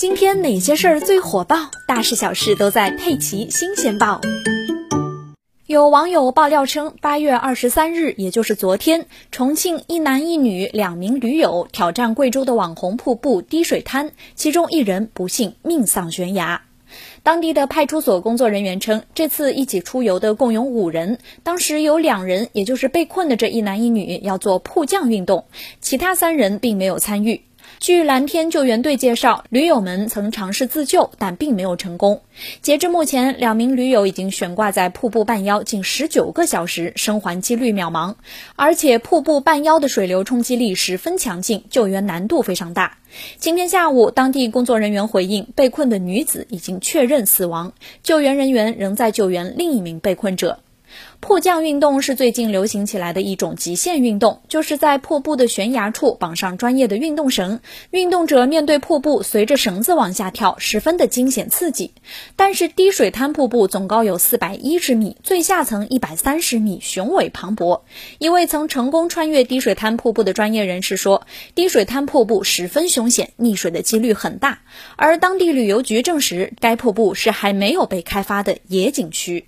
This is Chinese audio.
今天哪些事儿最火爆？大事小事都在《佩奇新鲜报》。有网友爆料称，八月二十三日，也就是昨天，重庆一男一女两名驴友挑战贵州的网红瀑布滴水滩，其中一人不幸命丧悬崖。当地的派出所工作人员称，这次一起出游的共有五人，当时有两人，也就是被困的这一男一女，要做迫降运动，其他三人并没有参与。据蓝天救援队介绍，驴友们曾尝试自救，但并没有成功。截至目前，两名驴友已经悬挂在瀑布半腰近十九个小时，生还几率渺茫。而且，瀑布半腰的水流冲击力十分强劲，救援难度非常大。今天下午，当地工作人员回应，被困的女子已经确认死亡，救援人员仍在救援另一名被困者。迫降运动是最近流行起来的一种极限运动，就是在瀑布的悬崖处绑上专业的运动绳，运动者面对瀑布，随着绳子往下跳，十分的惊险刺激。但是滴水滩瀑布总高有四百一十米，最下层一百三十米，雄伟磅礴。一位曾成功穿越滴水滩瀑布的专业人士说：“滴水滩瀑布十分凶险，溺水的几率很大。”而当地旅游局证实，该瀑布是还没有被开发的野景区。